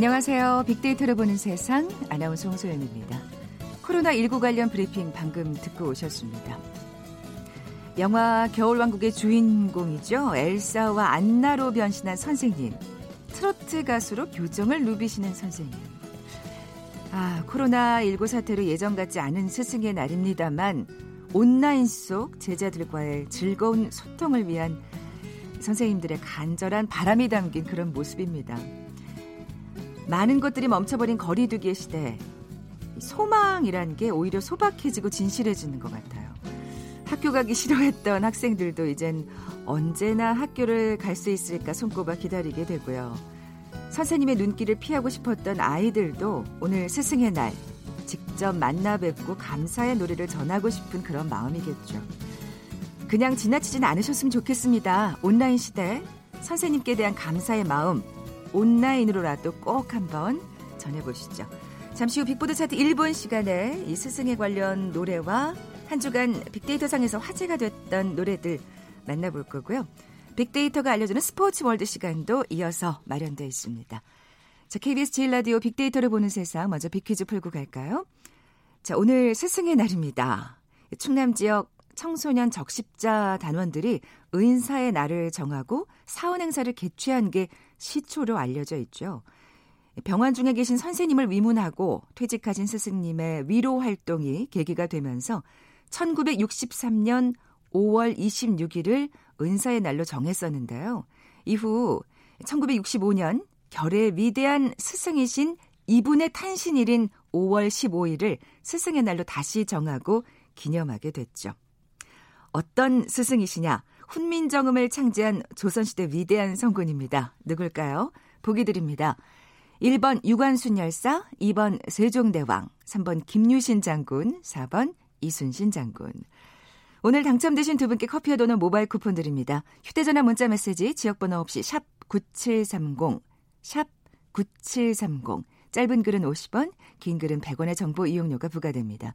안녕하세요. 빅데이터를 보는 세상 아나운서 홍소연입니다. 코로나19 관련 브리핑 방금 듣고 오셨습니다. 영화 겨울왕국의 주인공이죠. 엘사와 안나로 변신한 선생님. 트로트 가수로 교정을 누비시는 선생님. 아, 코로나19 사태로 예전 같지 않은 스승의 날입니다만 온라인 속 제자들과의 즐거운 소통을 위한 선생님들의 간절한 바람이 담긴 그런 모습입니다. 많은 것들이 멈춰버린 거리두기의 시대. 소망이란 게 오히려 소박해지고 진실해지는 것 같아요. 학교 가기 싫어했던 학생들도 이젠 언제나 학교를 갈 수 있을까 손꼽아 기다리게 되고요. 선생님의 눈길을 피하고 싶었던 아이들도 오늘 스승의 날 직접 만나 뵙고 감사의 노래를 전하고 싶은 그런 마음이겠죠. 그냥 지나치진 않으셨으면 좋겠습니다. 온라인 시대 선생님께 대한 감사의 마음 온라인으로라도 꼭 한번 전해보시죠. 잠시 후 빅보드 차트 1분 시간에 이 스승에 관련 노래와 한 주간 빅데이터상에서 화제가 됐던 노래들 만나볼 거고요. 빅데이터가 알려주는 스포츠 월드 시간도 이어서 마련되어 있습니다. 자, KBS 제일 라디오 빅데이터를 보는 세상 먼저 빅퀴즈 풀고 갈까요? 자, 오늘 스승의 날입니다. 충남 지역 청소년 적십자 단원들이 의인사의 날을 정하고 사원 행사를 개최한 게 시초로 알려져 있죠. 병원 중에 계신 선생님을 위문하고 퇴직하신 스승님의 위로 활동이 계기가 되면서 1963년 5월 26일을 은사의 날로 정했었는데요. 이후 1965년 결의 위대한 스승이신 이분의 탄신일인 5월 15일을 스승의 날로 다시 정하고 기념하게 됐죠. 어떤 스승이시냐? 훈민정음을 창제한 조선시대 위대한 성군입니다. 누굴까요? 보기 드립니다. 1번 유관순 열사, 2번 세종대왕, 3번 김유신 장군, 4번 이순신 장군. 오늘 당첨되신 두 분께 커피와 도넛 모바일 쿠폰 드립니다. 휴대전화 문자 메시지 지역번호 없이 샵 9730, 샵 9730. 짧은 글은 50원, 긴 글은 100원의 정보 이용료가 부과됩니다.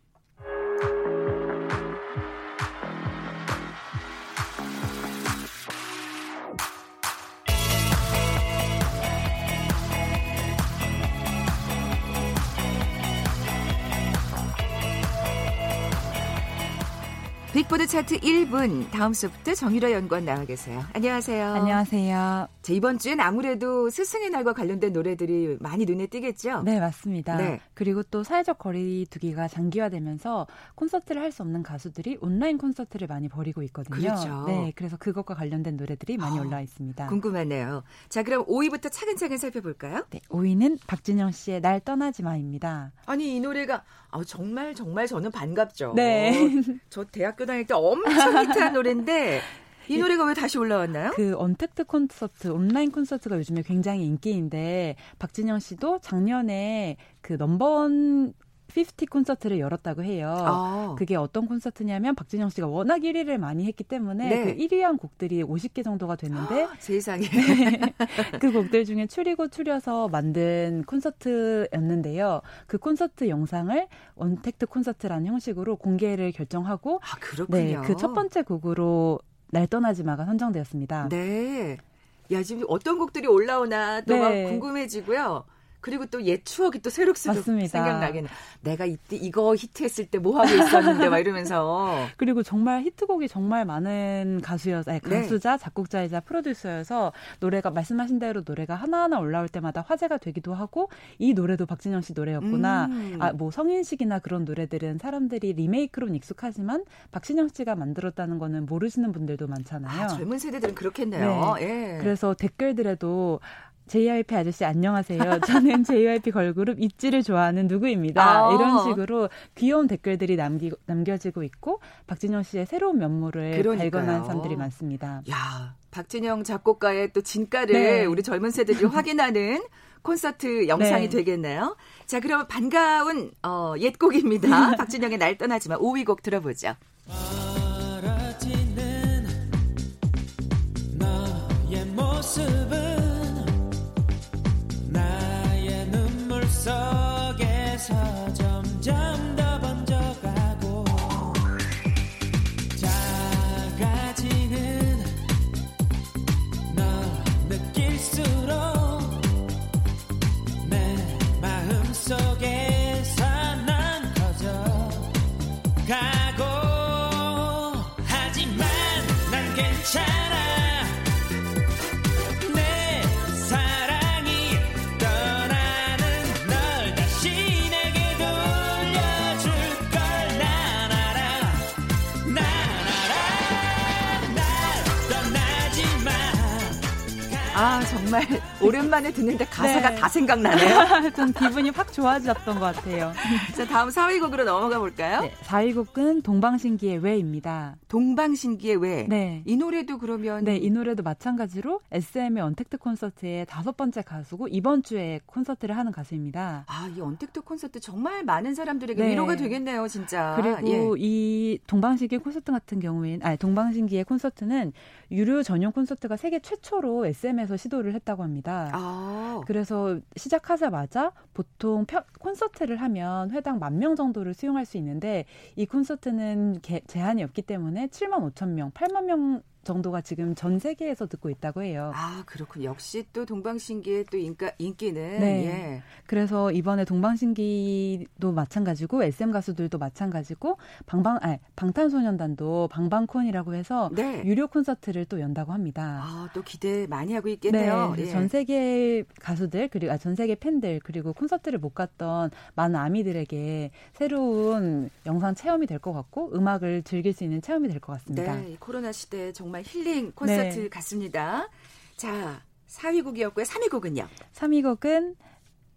빅보드 차트 1분 다음 수부터 정유라 연구원 나와 계세요. 안녕하세요. 안녕하세요. 자, 이번 주엔 아무래도 스승의 날과 관련된 노래들이 많이 눈에 띄겠죠? 네, 맞습니다. 네. 그리고 또 사회적 거리두기가 장기화되면서 콘서트를 할 수 없는 가수들이 온라인 콘서트를 많이 벌이고 있거든요. 그렇죠. 네, 그래서 그것과 관련된 노래들이 많이 어, 올라와 있습니다. 궁금하네요. 자, 그럼 5위부터 차근차근 살펴볼까요? 네, 5위는 박진영 씨의 날 떠나지 마입니다. 아니, 이 노래가 아, 정말 정말 저는 반갑죠. 네. 저 대학교 다닐 때 엄청 히트한 노래인데 이 노래가 왜 다시 올라왔나요? 그 언택트 콘서트, 온라인 콘서트가 요즘에 굉장히 인기인데 박진영 씨도 작년에 그 넘버원 50 콘서트를 열었다고 해요. 아. 그게 어떤 콘서트냐면 박진영 씨가 워낙 1위를 많이 했기 때문에 네. 그 1위한 곡들이 50개 정도가 됐는데 아, 세상에 네. 그 곡들 중에 추리고 추려서 만든 콘서트였는데요. 그 콘서트 영상을 언택트 콘서트라는 형식으로 공개를 결정하고 아. 네, 그 첫 번째 곡으로 날 떠나지 마가 선정되었습니다. 네. 야, 지금 어떤 곡들이 올라오나 또막 네. 궁금해지고요. 그리고 또 옛 추억이 또 새록새록 생각나긴. 내가 이때 이거 히트했을 때 뭐 하고 있었는데 막 이러면서. 그리고 정말 히트곡이 정말 많은 가수여, 아니, 네. 가수자, 네. 작곡자이자 프로듀서여서 노래가 말씀하신 대로 노래가 하나하나 올라올 때마다 화제가 되기도 하고 이 노래도 박진영 씨 노래였구나. 음. 아, 뭐 성인식이나 그런 노래들은 사람들이 리메이크로는 익숙하지만 박진영 씨가 만들었다는 거는 모르시는 분들도 많잖아요. 아, 젊은 세대들은 그렇겠네요. 네. 예. 그래서 댓글들에도 JYP 아저씨 안녕하세요. 저는 JYP 걸그룹 있지를 좋아하는 누구입니다. 아~ 이런 식으로 귀여운 댓글들이 남기, 남겨지고 있고 박진영 씨의 새로운 면모를 그러니까요. 발견한 사람들이 많습니다. 야, 박진영 작곡가의 또 진가를 네. 우리 젊은 세대들이 확인하는 콘서트 영상이 네. 되겠네요. 자, 그럼 반가운 어, 옛곡입니다. 박진영의 날 떠나지만 5위 곡 들어보죠. 모습을 속에서 점점 더 정말 오랜만에 듣는데 가사가 네. 다 생각나네요. 좀 기분이 확 좋아졌던 것 같아요. 자, 다음 4위 곡으로 넘어가 볼까요? 네, 4위 곡은 동방신기의 왜입니다. 동방신기의 왜? 네. 이 노래도 그러면 네, 이 노래도 마찬가지로 SM의 언택트 콘서트의 다섯 번째 가수고 이번 주에 콘서트를 하는 가수입니다. 아, 이 언택트 콘서트 정말 많은 사람들에게 네. 위로가 되겠네요, 진짜. 그리고 예. 이 동방신기 콘서트 같은 경우에는 아니, 동방신기의 콘서트는 유료 전용 콘서트가 세계 최초로 SM에서 시도를 했 다고 합니다. 아. 그래서 시작하자마자 보통 펴, 콘서트를 하면 회당 만 명 정도를 수용할 수 있는데 이 콘서트는 개, 제한이 없기 때문에 7만 5천 명, 8만 명 정도가 지금 전 세계에서 듣고 있다고 해요. 아, 그렇군. 역시 또 동방신기의 또 인가, 인기는. 네. 예. 그래서 이번에 동방신기도 마찬가지고 SM 가수들도 마찬가지고 방방, 아 방탄소년단도 방방콘이라고 해서 네. 유료 콘서트를 또 연다고 합니다. 아, 또 기대 많이 하고 있겠네요. 네. 예. 전 세계 가수들 그리고 아, 전 세계 팬들 그리고 콘서트를 못 갔던 많은 아미들에게 새로운 영상 체험이 될 것 같고 음악을 즐길 수 있는 체험이 될 것 같습니다. 네. 코로나 시대에 정말 정말 힐링 콘서트 네. 같습니다. 자, 4위 곡이었고요. 3위 곡은요? 3위 곡은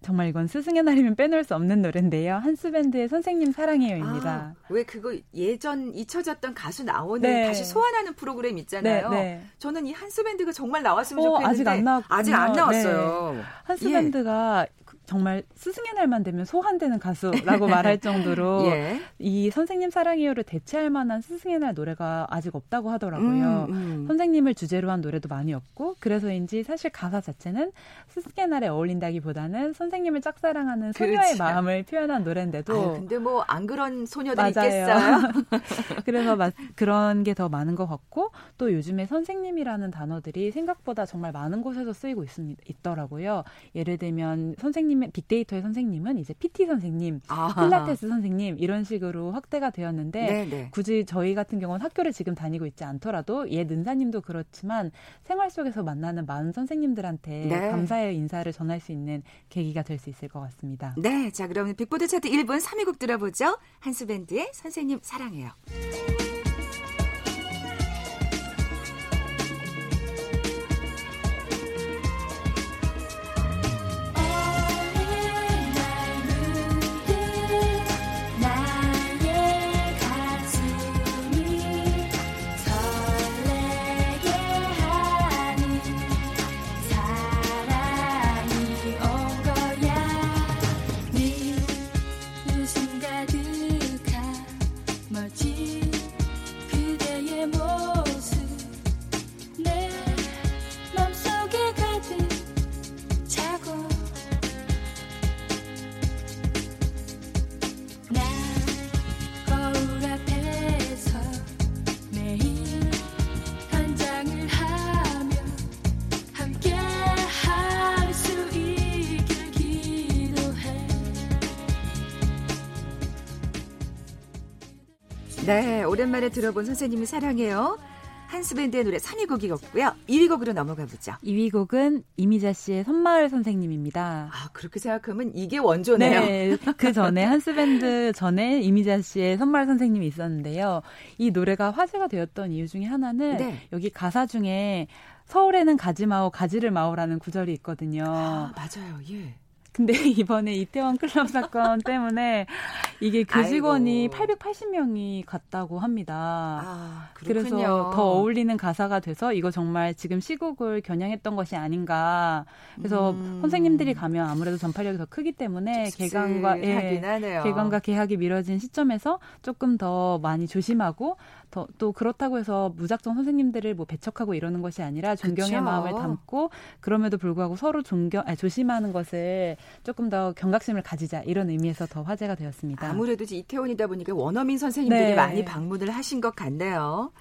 정말 이건 스승의 날이면 빼놓을 수 없는 노래인데요. 한스밴드의 선생님 사랑해요입니다. 아, 왜 그거 예전 잊혀졌던 가수 나오는 네. 다시 소환하는 프로그램 있잖아요. 네, 네. 저는 이 한스밴드가 정말 나왔으면 어, 좋겠는데 아직 안 나왔 아직 안 나왔어요. 네. 한스밴드가 예. 정말 스승의 날만 되면 소환되는 가수라고 말할 정도로 예. 이 선생님 사랑해요를 대체할 만한 스승의 날 노래가 아직 없다고 하더라고요. 음, 음. 선생님을 주제로 한 노래도 많이 없고 그래서인지 사실 가사 자체는 스승의 날에 어울린다기보다는 선생님을 짝사랑하는 소녀의. 마음을 표현한 노래인데도 아유, 근데 뭐 안 그런 소녀들 있겠어요. 그래서 마, 그런 게 더 많은 것 같고 또 요즘에 선생님이라는 단어들이 생각보다 정말 많은 곳에서 쓰이고 있습니다. 있더라고요. 예를 들면 선생님 선생님 빅데이터의 선생님은 이제 PT 선생님, 아하. 필라테스 선생님 이런 식으로 확대가 되었는데 네네. 네. 굳이 저희 같은 경우는 학교를 지금 다니고 있지 않더라도 옛 은사님도 그렇지만 생활 속에서 만나는 많은 선생님들한테 네. 감사의 인사를 전할 수 있는 계기가 될 수 있을 것 같습니다. 네, 자 그럼 빅보드 차트 1분 3위 곡 들어보죠. 한스밴드의 선생님 사랑해요. 네, 오랜만에 들어본 선생님이 사랑해요. 한스밴드의 노래 3위 곡이었고요. 2위 곡으로 넘어가 보죠. 2위 곡은 이미자 씨의 선마을 선생님입니다. 아, 그렇게 생각하면 이게 원조네요. 네, 그 전에 한스밴드 전에 이미자 씨의 선마을 선생님이 있었는데요. 이 노래가 화제가 되었던 이유 중에 하나는 네. 여기 가사 중에 서울에는 가지 마오 가지를 마오라는 구절이 있거든요. 아, 맞아요. 예. 근데 이번에 이태원 클럽 사건 때문에 이게 교직원이 아이고. 880명이 갔다고 합니다. 아, 그래서 더 어울리는 가사가 돼서 이거 정말 지금 시국을 겨냥했던 것이 아닌가. 그래서 음. 선생님들이 가면 아무래도 전파력이 더 크기 때문에 개강과 예, 개강과 개학이 미뤄진 시점에서 조금 더 많이 조심하고 더, 또 그렇다고 해서 무작정 선생님들을 뭐 배척하고 이러는 것이 아니라 존경의 그쵸. 마음을 담고 그럼에도 불구하고 서로 존경 아니, 조심하는 것을 조금 더 경각심을 가지자 이런 의미에서 더 화제가 되었습니다. 아무래도 이태원이다 보니까 원어민 선생님들이 네. 많이 방문을 하신 것 같네요.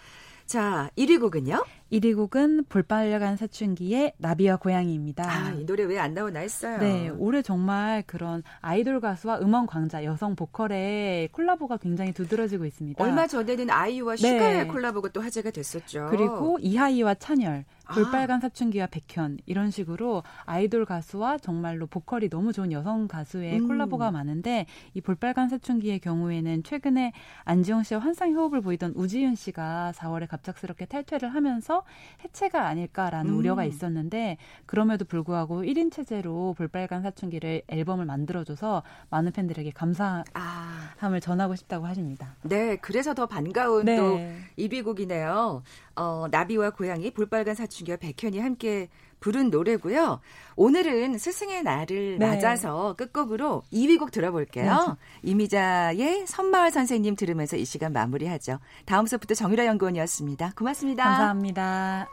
자, 1위 곡은요? 1위 곡은 볼빨간 사춘기의 나비와 고양이입니다. 아, 이 노래 왜 안 나오나 했어요. 네, 올해 정말 그런 아이돌 가수와 음원 광자, 여성 보컬의 콜라보가 굉장히 두드러지고 있습니다. 얼마 전에는 아이유와 네. 슈가의 콜라보가 또 화제가 됐었죠. 그리고 이하이와 찬열, 볼빨간 사춘기와 백현 이런 식으로 아이돌 가수와 정말로 보컬이 너무 좋은 여성 가수의 음. 콜라보가 많은데 이 볼빨간 사춘기의 경우에는 최근에 안지영 씨와 환상 호흡을 보이던 우지윤 씨가 4월에 갑작스럽게 탈퇴를 하면서 해서 해체가 아닐까라는 음. 우려가 있었는데 그럼에도 불구하고 1인 체제로 볼빨간 사춘기를 앨범을 만들어줘서 많은 팬들에게 감사함을 아. 전하고 싶다고 하십니다. 네, 그래서 더 반가운 네. 또 1위 곡이네요. 어, 나비와 고양이, 볼빨간 사춘기와 백현이 함께 부른 노래고요. 오늘은 스승의 날을 네. 맞아서 끝곡으로 2위 곡 들어볼게요. 네. 이미자의 선마을 선생님 들으면서 이 시간 마무리하죠. 다음 수부터 정유라 연구원이었습니다. 고맙습니다. 감사합니다.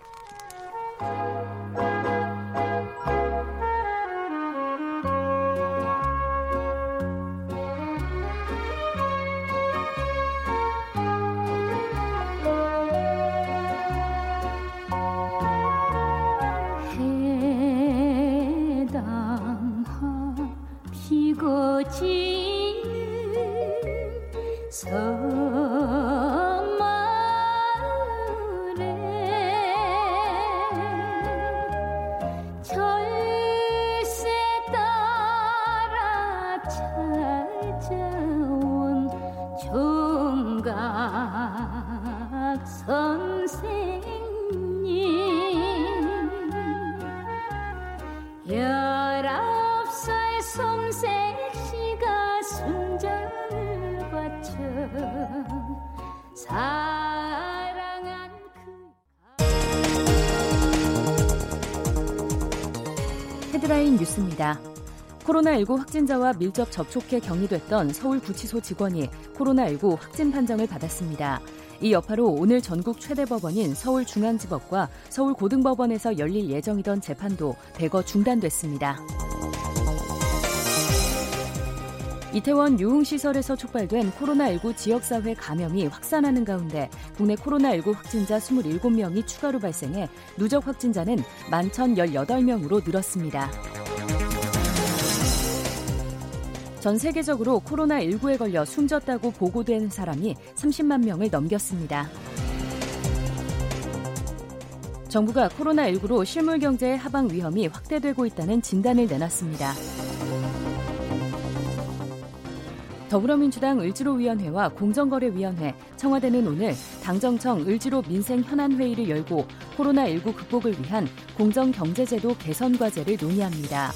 헤드라인 뉴스입니다. 코로나19 확진자와 밀접 접촉해 격리됐던 서울구치소 직원이 코로나19 확진 판정을 받았습니다. 이 여파로 오늘 전국 최대 법원인 서울중앙지법과 서울고등법원에서 열릴 예정이던 재판도 대거 중단됐습니다. 이태원 유흥시설에서 촉발된 코로나19 지역사회 감염이 확산하는 가운데 국내 코로나19 확진자 27명이 추가로 발생해 누적 확진자는 11,018명으로 늘었습니다. 전 세계적으로 코로나19에 걸려 숨졌다고 보고된 사람이 30만 명을 넘겼습니다. 정부가 코로나19로 실물 경제의 하방 위험이 확대되고 있다는 진단을 내놨습니다. 더불어민주당 을지로위원회와 공정거래위원회, 청와대는 오늘 당정청 을지로 민생 현안 회의를 열고 코로나19 극복을 위한 공정경제제도 개선 과제를 논의합니다.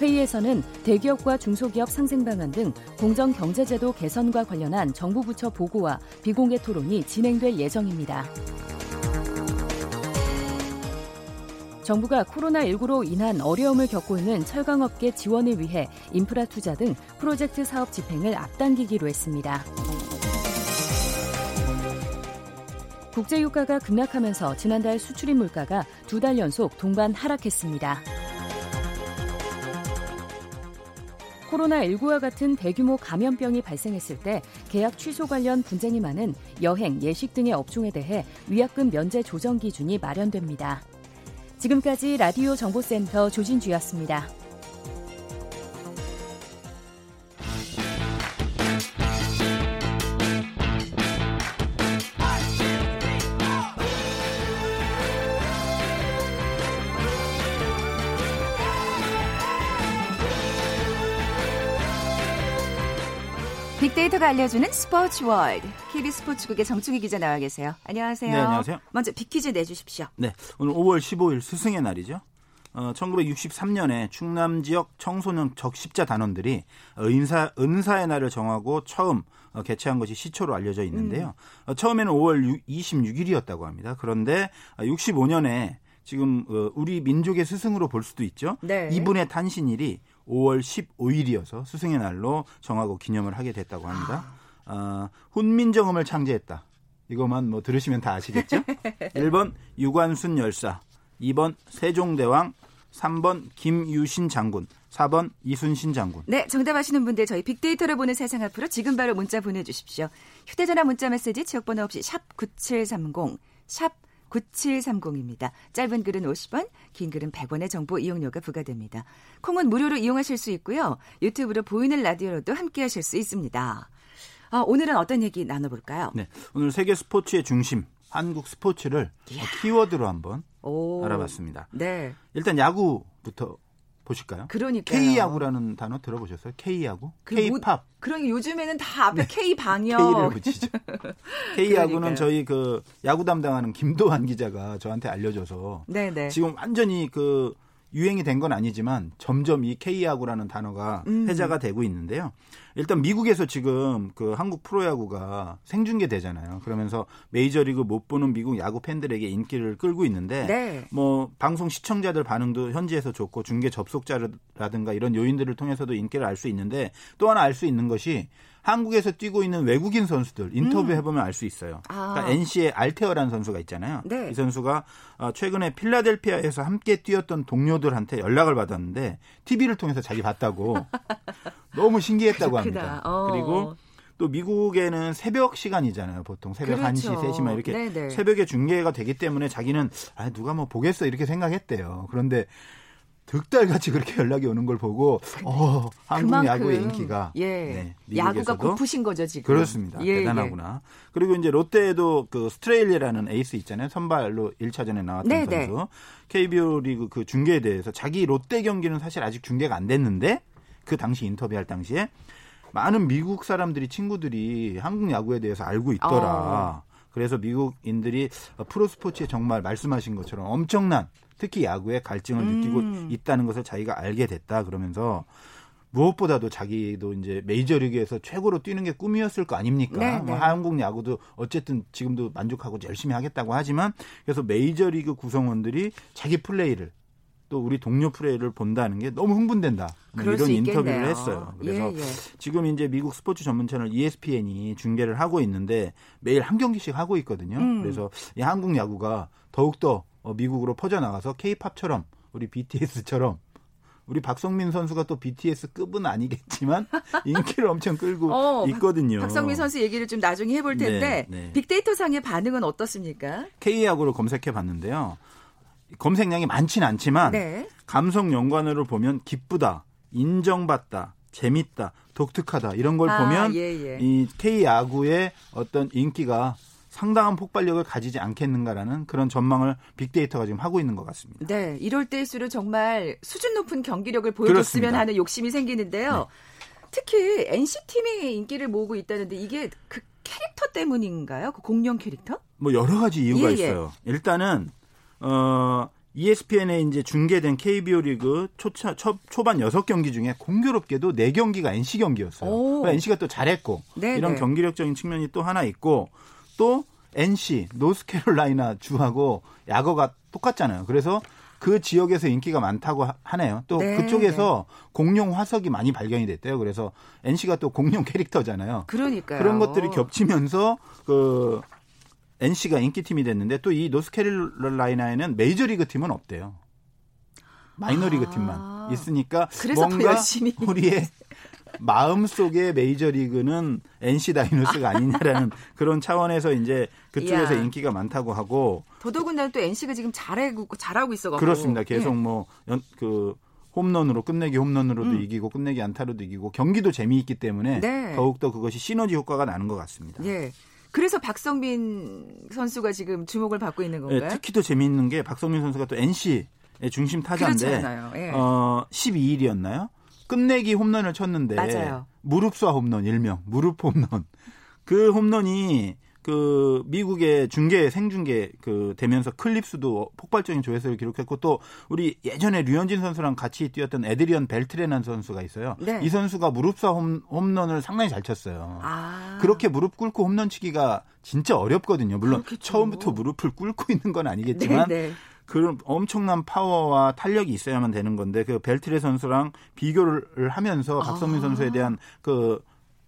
회의에서는 대기업과 중소기업 상생 방안 등 공정경제제도 개선과 관련한 정부 부처 보고와 비공개 토론이 진행될 예정입니다. 정부가 코로나19로 인한 어려움을 겪고 있는 철강업계 지원을 위해 인프라 투자 등 프로젝트 사업 집행을 앞당기기로 했습니다. 국제유가가 급락하면서 지난달 수출입 물가가 두 달 연속 동반 하락했습니다. 코로나19와 같은 대규모 감염병이 발생했을 때 계약 취소 관련 분쟁이 많은 여행, 예식 등의 업종에 대해 위약금 면제 조정 기준이 마련됩니다. 지금까지 라디오 정보센터 조진주였습니다. 빅데이터가 알려주는 스포츠 월드. KBS 스포츠국의 정충희 기자 나와 계세요. 안녕하세요. 네, 안녕하세요. 먼저 빅퀴즈 내주십시오. 네, 오늘 5월 15일 스승의 날이죠. 어, 1963년에 충남 지역 청소년 적십자 단원들이 은사, 은사의 날을 정하고 처음 어, 개최한 것이 시초로 알려져 있는데요. 음. 어, 처음에는 5월 26일이었다고 합니다. 그런데 65년에 지금 어, 우리 민족의 스승으로 볼 수도 있죠. 네. 이분의 탄신일이 5월 15일이어서 스승의 날로 정하고 기념을 하게 됐다고 합니다. 어, 훈민정음을 창제했다. 이것만 뭐 들으시면 다 아시겠죠? 1번 유관순 열사, 2번 세종대왕, 3번 김유신 장군, 4번 이순신 장군. 네, 정답 아시는 분들 저희 빅데이터를 보는 세상 앞으로 지금 바로 문자 보내주십시오. 휴대전화 문자 메시지 지역번호 없이 샵 9730, 샵 9730입니다. 짧은 글은 50원, 긴 글은 100원의 정보 이용료가 부과됩니다. 콩은 무료로 이용하실 수 있고요. 유튜브로 보이는 라디오로도 함께 하실 수 있습니다. 아, 오늘은 어떤 얘기 나눠볼까요? 네. 오늘 세계 스포츠의 중심, 한국 스포츠를 이야. 키워드로 한번 오. 알아봤습니다. 네. 일단 야구부터 보실까요? 그러니까 K 야구라는 단어 들어보셨어요? K 야구? 그 K 뭐- 팝. 그러니까 요즘에는 다 앞에 K 방역. K를 붙이죠. K 야구는 그러니까요. 저희 그 야구 담당하는 김도환 기자가 저한테 알려줘서 네네. 지금 완전히 그 유행이 된 건 아니지만 점점 이 K 야구라는 단어가 음. 회자가 되고 있는데요. 일단 미국에서 지금 그 한국 프로야구가 생중계되잖아요. 그러면서 메이저리그 못 보는 미국 야구 팬들에게 인기를 끌고 있는데 네. 뭐 방송 시청자들 반응도 현지에서 좋고 중계 접속자라든가 이런 요인들을 통해서도 인기를 알 수 있는데 또 하나 알 수 있는 것이 한국에서 뛰고 있는 외국인 선수들 인터뷰 해보면 알 수 있어요. 음. 아. 그러니까 NC의 알테어라는 선수가 있잖아요. 네. 이 선수가 어, 최근에 필라델피아에서 함께 뛰었던 동료들한테 연락을 받았는데 TV를 통해서 자기 봤다고 너무 신기했다고 그렇구나. 합니다. 어. 그리고 또 미국에는 새벽 시간이잖아요. 보통 새벽 그렇죠. 1시, 3시 막 이렇게 네네. 새벽에 중계가 되기 때문에 자기는 아 누가 뭐 보겠어 이렇게 생각했대요. 그런데 득달같이 그렇게 연락이 오는 걸 보고 어 한국 야구의 인기가 예 네, 야구가 고프신 거죠 지금. 그렇습니다. 예, 대단하구나. 그리고 이제 롯데에도 그 스트레일리라는 에이스 있잖아요. 선발로 1차전에 나왔던 네, 네. 선수. KBO 리그 그 중계에 대해서 자기 롯데 경기는 사실 아직 중계가 안 됐는데 그 당시 인터뷰할 당시에 많은 미국 사람들이 친구들이 한국 야구에 대해서 알고 있더라. 어. 그래서 미국인들이 프로 스포츠에 정말 말씀하신 것처럼 엄청난 특히 야구에 갈증을 느끼고 음. 있다는 것을 자기가 알게 됐다 그러면서 무엇보다도 자기도 이제 메이저리그에서 최고로 뛰는 게 꿈이었을 거 아닙니까? 네, 뭐 네. 한국 야구도 어쨌든 지금도 만족하고 열심히 하겠다고 하지만 그래서 메이저리그 구성원들이 자기 플레이를 또 우리 동료 플레이를 본다는 게 너무 흥분된다. 뭐 이런 수 인터뷰를. 했어요. 그래서 예, 예. 지금 이제 미국 스포츠 전문 채널 ESPN이 중계를 하고 있는데 매일 한 경기씩 하고 있거든요. 음. 그래서 이 한국 야구가 더욱더 어, 미국으로 퍼져나가서 K-팝처럼 우리 BTS처럼 우리 박성민 선수가 또 BTS급은 아니겠지만 인기를 엄청 끌고 어, 있거든요. 박성민 선수 얘기를 좀 나중에 해볼 텐데 네, 네. 빅데이터 상의 반응은 어떻습니까? K야구를 검색해 봤는데요. 검색량이 많지는 않지만 네. 감성 연관어를 보면 기쁘다, 인정받다, 재밌다, 독특하다 이런 걸 아, 보면 예, 예. 이 K 야구의 어떤 인기가 상당한 폭발력을 가지지 않겠는가라는 그런 전망을 빅데이터가 지금 하고 있는 것 같습니다. 네, 이럴 때일수록 정말 수준 높은 경기력을 보여줬으면 그렇습니다. 하는 욕심이 생기는데요. 특히 NC팀이 인기를 모으고 있다는데 이게 그 캐릭터 때문인가요? 그 공룡 캐릭터? 뭐 여러 가지 이유가 예, 예. 있어요. 일단은 어 ESPN에 이제 중계된 KBO 리그 초차, 초, 초반 6경기 중에 공교롭게도 4경기가 NC 경기였어요. 오. 그러니까 NC가 또 잘했고 네, 이런 네. 경기력적인 측면이 또 하나 있고 또 NC 노스캐롤라이나 주하고 야거가 똑같잖아요. 그래서 그 지역에서 인기가 많다고 하- 하네요. 또 네, 그쪽에서 공룡 화석이 많이 발견이 됐대요. 그래서 NC가 또 공룡 캐릭터잖아요. 그러니까요. 그런 것들이 겹치면서 그 NC가 인기팀이 됐는데 또 이 노스캐롤라이나에는 메이저리그 팀은 없대요. 마이너리그 아. 팀만 있으니까 뭔가 열심히. 우리의 마음속에 메이저리그는 NC 다이노스가 아니냐라는 그런 차원에서 이제 그쪽에서 이야. 인기가 많다고 하고 더더군다나 또 NC가 지금 잘하고 잘하고 있어 가지고 그렇습니다. 계속 예. 뭐그 홈런으로 끝내기 홈런으로도 음. 이기고 끝내기 안타로도 이기고 경기도 재미있기 때문에 네. 더욱더 그것이 시너지 효과가 나는 것 같습니다. 예. 그래서 박성민 선수가 지금 주목을 받고 있는 예, 건가요? 특히 더 재미있는 게 박성민 선수가 또 NC의 중심 타자인데. 예. 어, 12일이었나요? 끝내기 홈런을 쳤는데 맞아요. 무릎쏴 홈런 일명 무릎 홈런 그 홈런이 그 미국의 중계 생중계 그 되면서 클립스도 폭발적인 조회수를 기록했고 또 우리 예전에 류현진 선수랑 같이 뛰었던 에드리언 벨트레난 선수가 있어요. 네. 이 선수가 무릎쏴 홈, 홈런을 상당히 잘 쳤어요. 아. 그렇게 무릎 꿇고 홈런 치기가 진짜 어렵거든요. 물론 그렇겠죠. 처음부터 무릎을 꿇고 있는 건 아니겠지만 네, 네. 그런 엄청난 파워와 탄력이 있어야만 되는 건데 그 벨트레 선수랑 비교를 하면서 박성민 아. 선수에 대한 그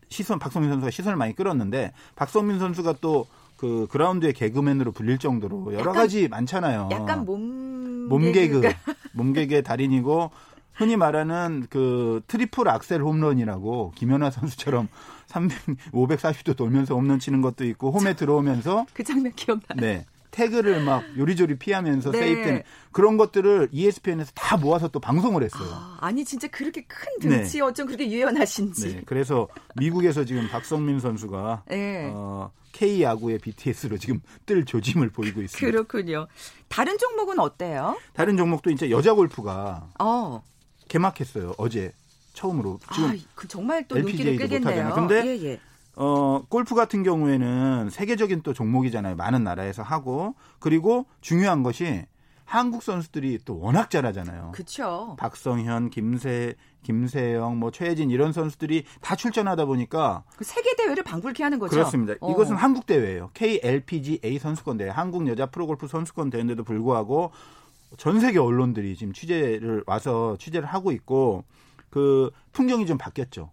시선 박성민 선수가 시선을 많이 끌었는데 박성민 선수가 또 그 그라운드의 개그맨으로 불릴 정도로 여러 약간- 가지 많잖아요. 약간 몸 몸개그 몸개그의 달인이고 흔히 말하는 그 triple axel 홈런이라고 김연아 선수처럼 300 540도 돌면서 홈런 치는 것도 있고 홈에 들어오면서 그 장면 기억나. 네. 태그를 막 요리조리 피하면서 네. 세이프되는 그런 것들을 ESPN에서 다 모아서 또 방송을 했어요. 아, 아니 진짜 그렇게 큰 등치 어쩜 그렇게 유연하신지. 네. 그래서 미국에서 지금 박석민 선수가 네. 어, K 야구의 BTS로 지금 뜰 조짐을 보이고 있습니다. 그렇군요. 다른 종목은 어때요? 다른 종목도 이제 여자 골프가 어. 개막했어요. 어제 처음으로. 지금 아, 그 정말 또 눈길을 끄겠네요. 근데 예, 예. 어, 골프 같은 경우에는 세계적인 또 종목이잖아요. 많은 나라에서 하고 그리고 중요한 것이 한국 선수들이 또 워낙 잘하잖아요. 그렇죠. 박성현, 김세, 김세영, 뭐 최혜진 이런 선수들이 다 출전하다 보니까 그 세계 대회를 방불케 하는 거죠. 그렇습니다. 어. 이것은 한국 대회예요. KLPGA 선수권 대회, 한국 여자 프로골프 선수권 대회인데도 불구하고 전 세계 언론들이 지금 취재를 와서 취재를 하고 있고 그 풍경이 좀 바뀌었죠.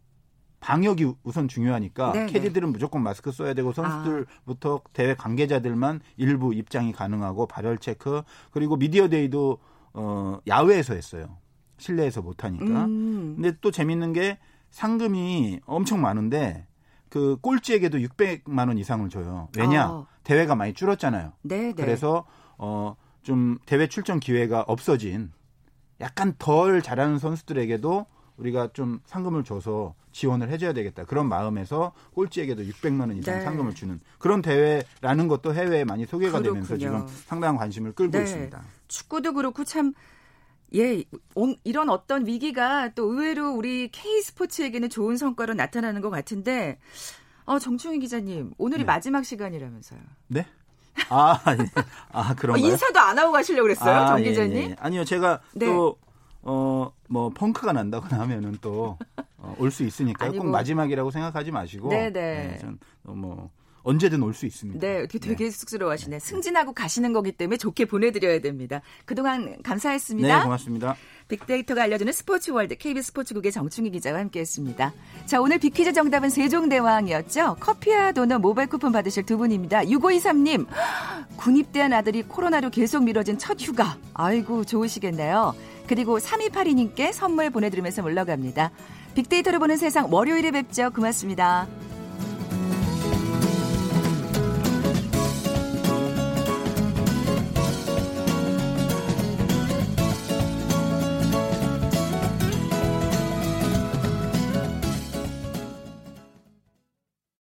방역이 우선 중요하니까 네네. 캐디들은 무조건 마스크 써야 되고 선수들부터 아. 대회 관계자들만 일부 입장이 가능하고 발열 체크 그리고 미디어 데이도 어 야외에서 했어요. 실내에서 못 하니까. 음. 근데 또 재밌는 게 상금이 엄청 많은데 그 꼴찌에게도 600만 원 이상을 줘요. 왜냐? 어. 대회가 많이 줄었잖아요. 네네. 그래서 어 좀 대회 출전 기회가 없어진 약간 덜 잘하는 선수들에게도 우리가 좀 상금을 줘서 지원을 해줘야 되겠다. 그런 마음에서 꼴찌에게도 600만 원 이상 네. 상금을 주는 그런 대회라는 것도 해외에 많이 소개가 그렇군요. 되면서 지금 상당한 관심을 끌고 네. 있습니다. 축구도 그렇고 참 예, 이런 어떤 위기가 또 의외로 우리 K 스포츠에게는 좋은 성과로 나타나는 것 같은데, 어, 정충희 기자님, 오늘이 네. 마지막 시간이라면서요. 네? 아, 예. 아, 그런 어, 인사도 안 하고 가시려고 그랬어요, 아, 정 예, 기자님? 예, 예. 아니요, 제가 네. 또 어, 뭐 펑크가 난다거나 하면은 또 어, 올수 있으니까 꼭 마지막이라고 생각하지 마시고 네네. 네, 전, 어, 뭐 언제든 올 수 있습니다. 네, 되게 네. 쑥스러워하시네. 승진하고 가시는 거기 때문에 좋게 보내드려야 됩니다. 그동안 감사했습니다. 네, 고맙습니다. 빅데이터가 알려주는 스포츠 월드 KBS 스포츠국의 정충희 기자와 함께했습니다. 자, 오늘 빅퀴즈 정답은 세종대왕이었죠. 커피와 도넛 모바일 쿠폰 받으실 두 분입니다. 6523님, 군입대한 아들이 코로나로 계속 미뤄진 첫 휴가. 아이고, 좋으시겠네요. 그리고 3282님께 선물 보내드리면서 물러갑니다. 빅데이터를 보는 세상 월요일에 뵙죠. 고맙습니다.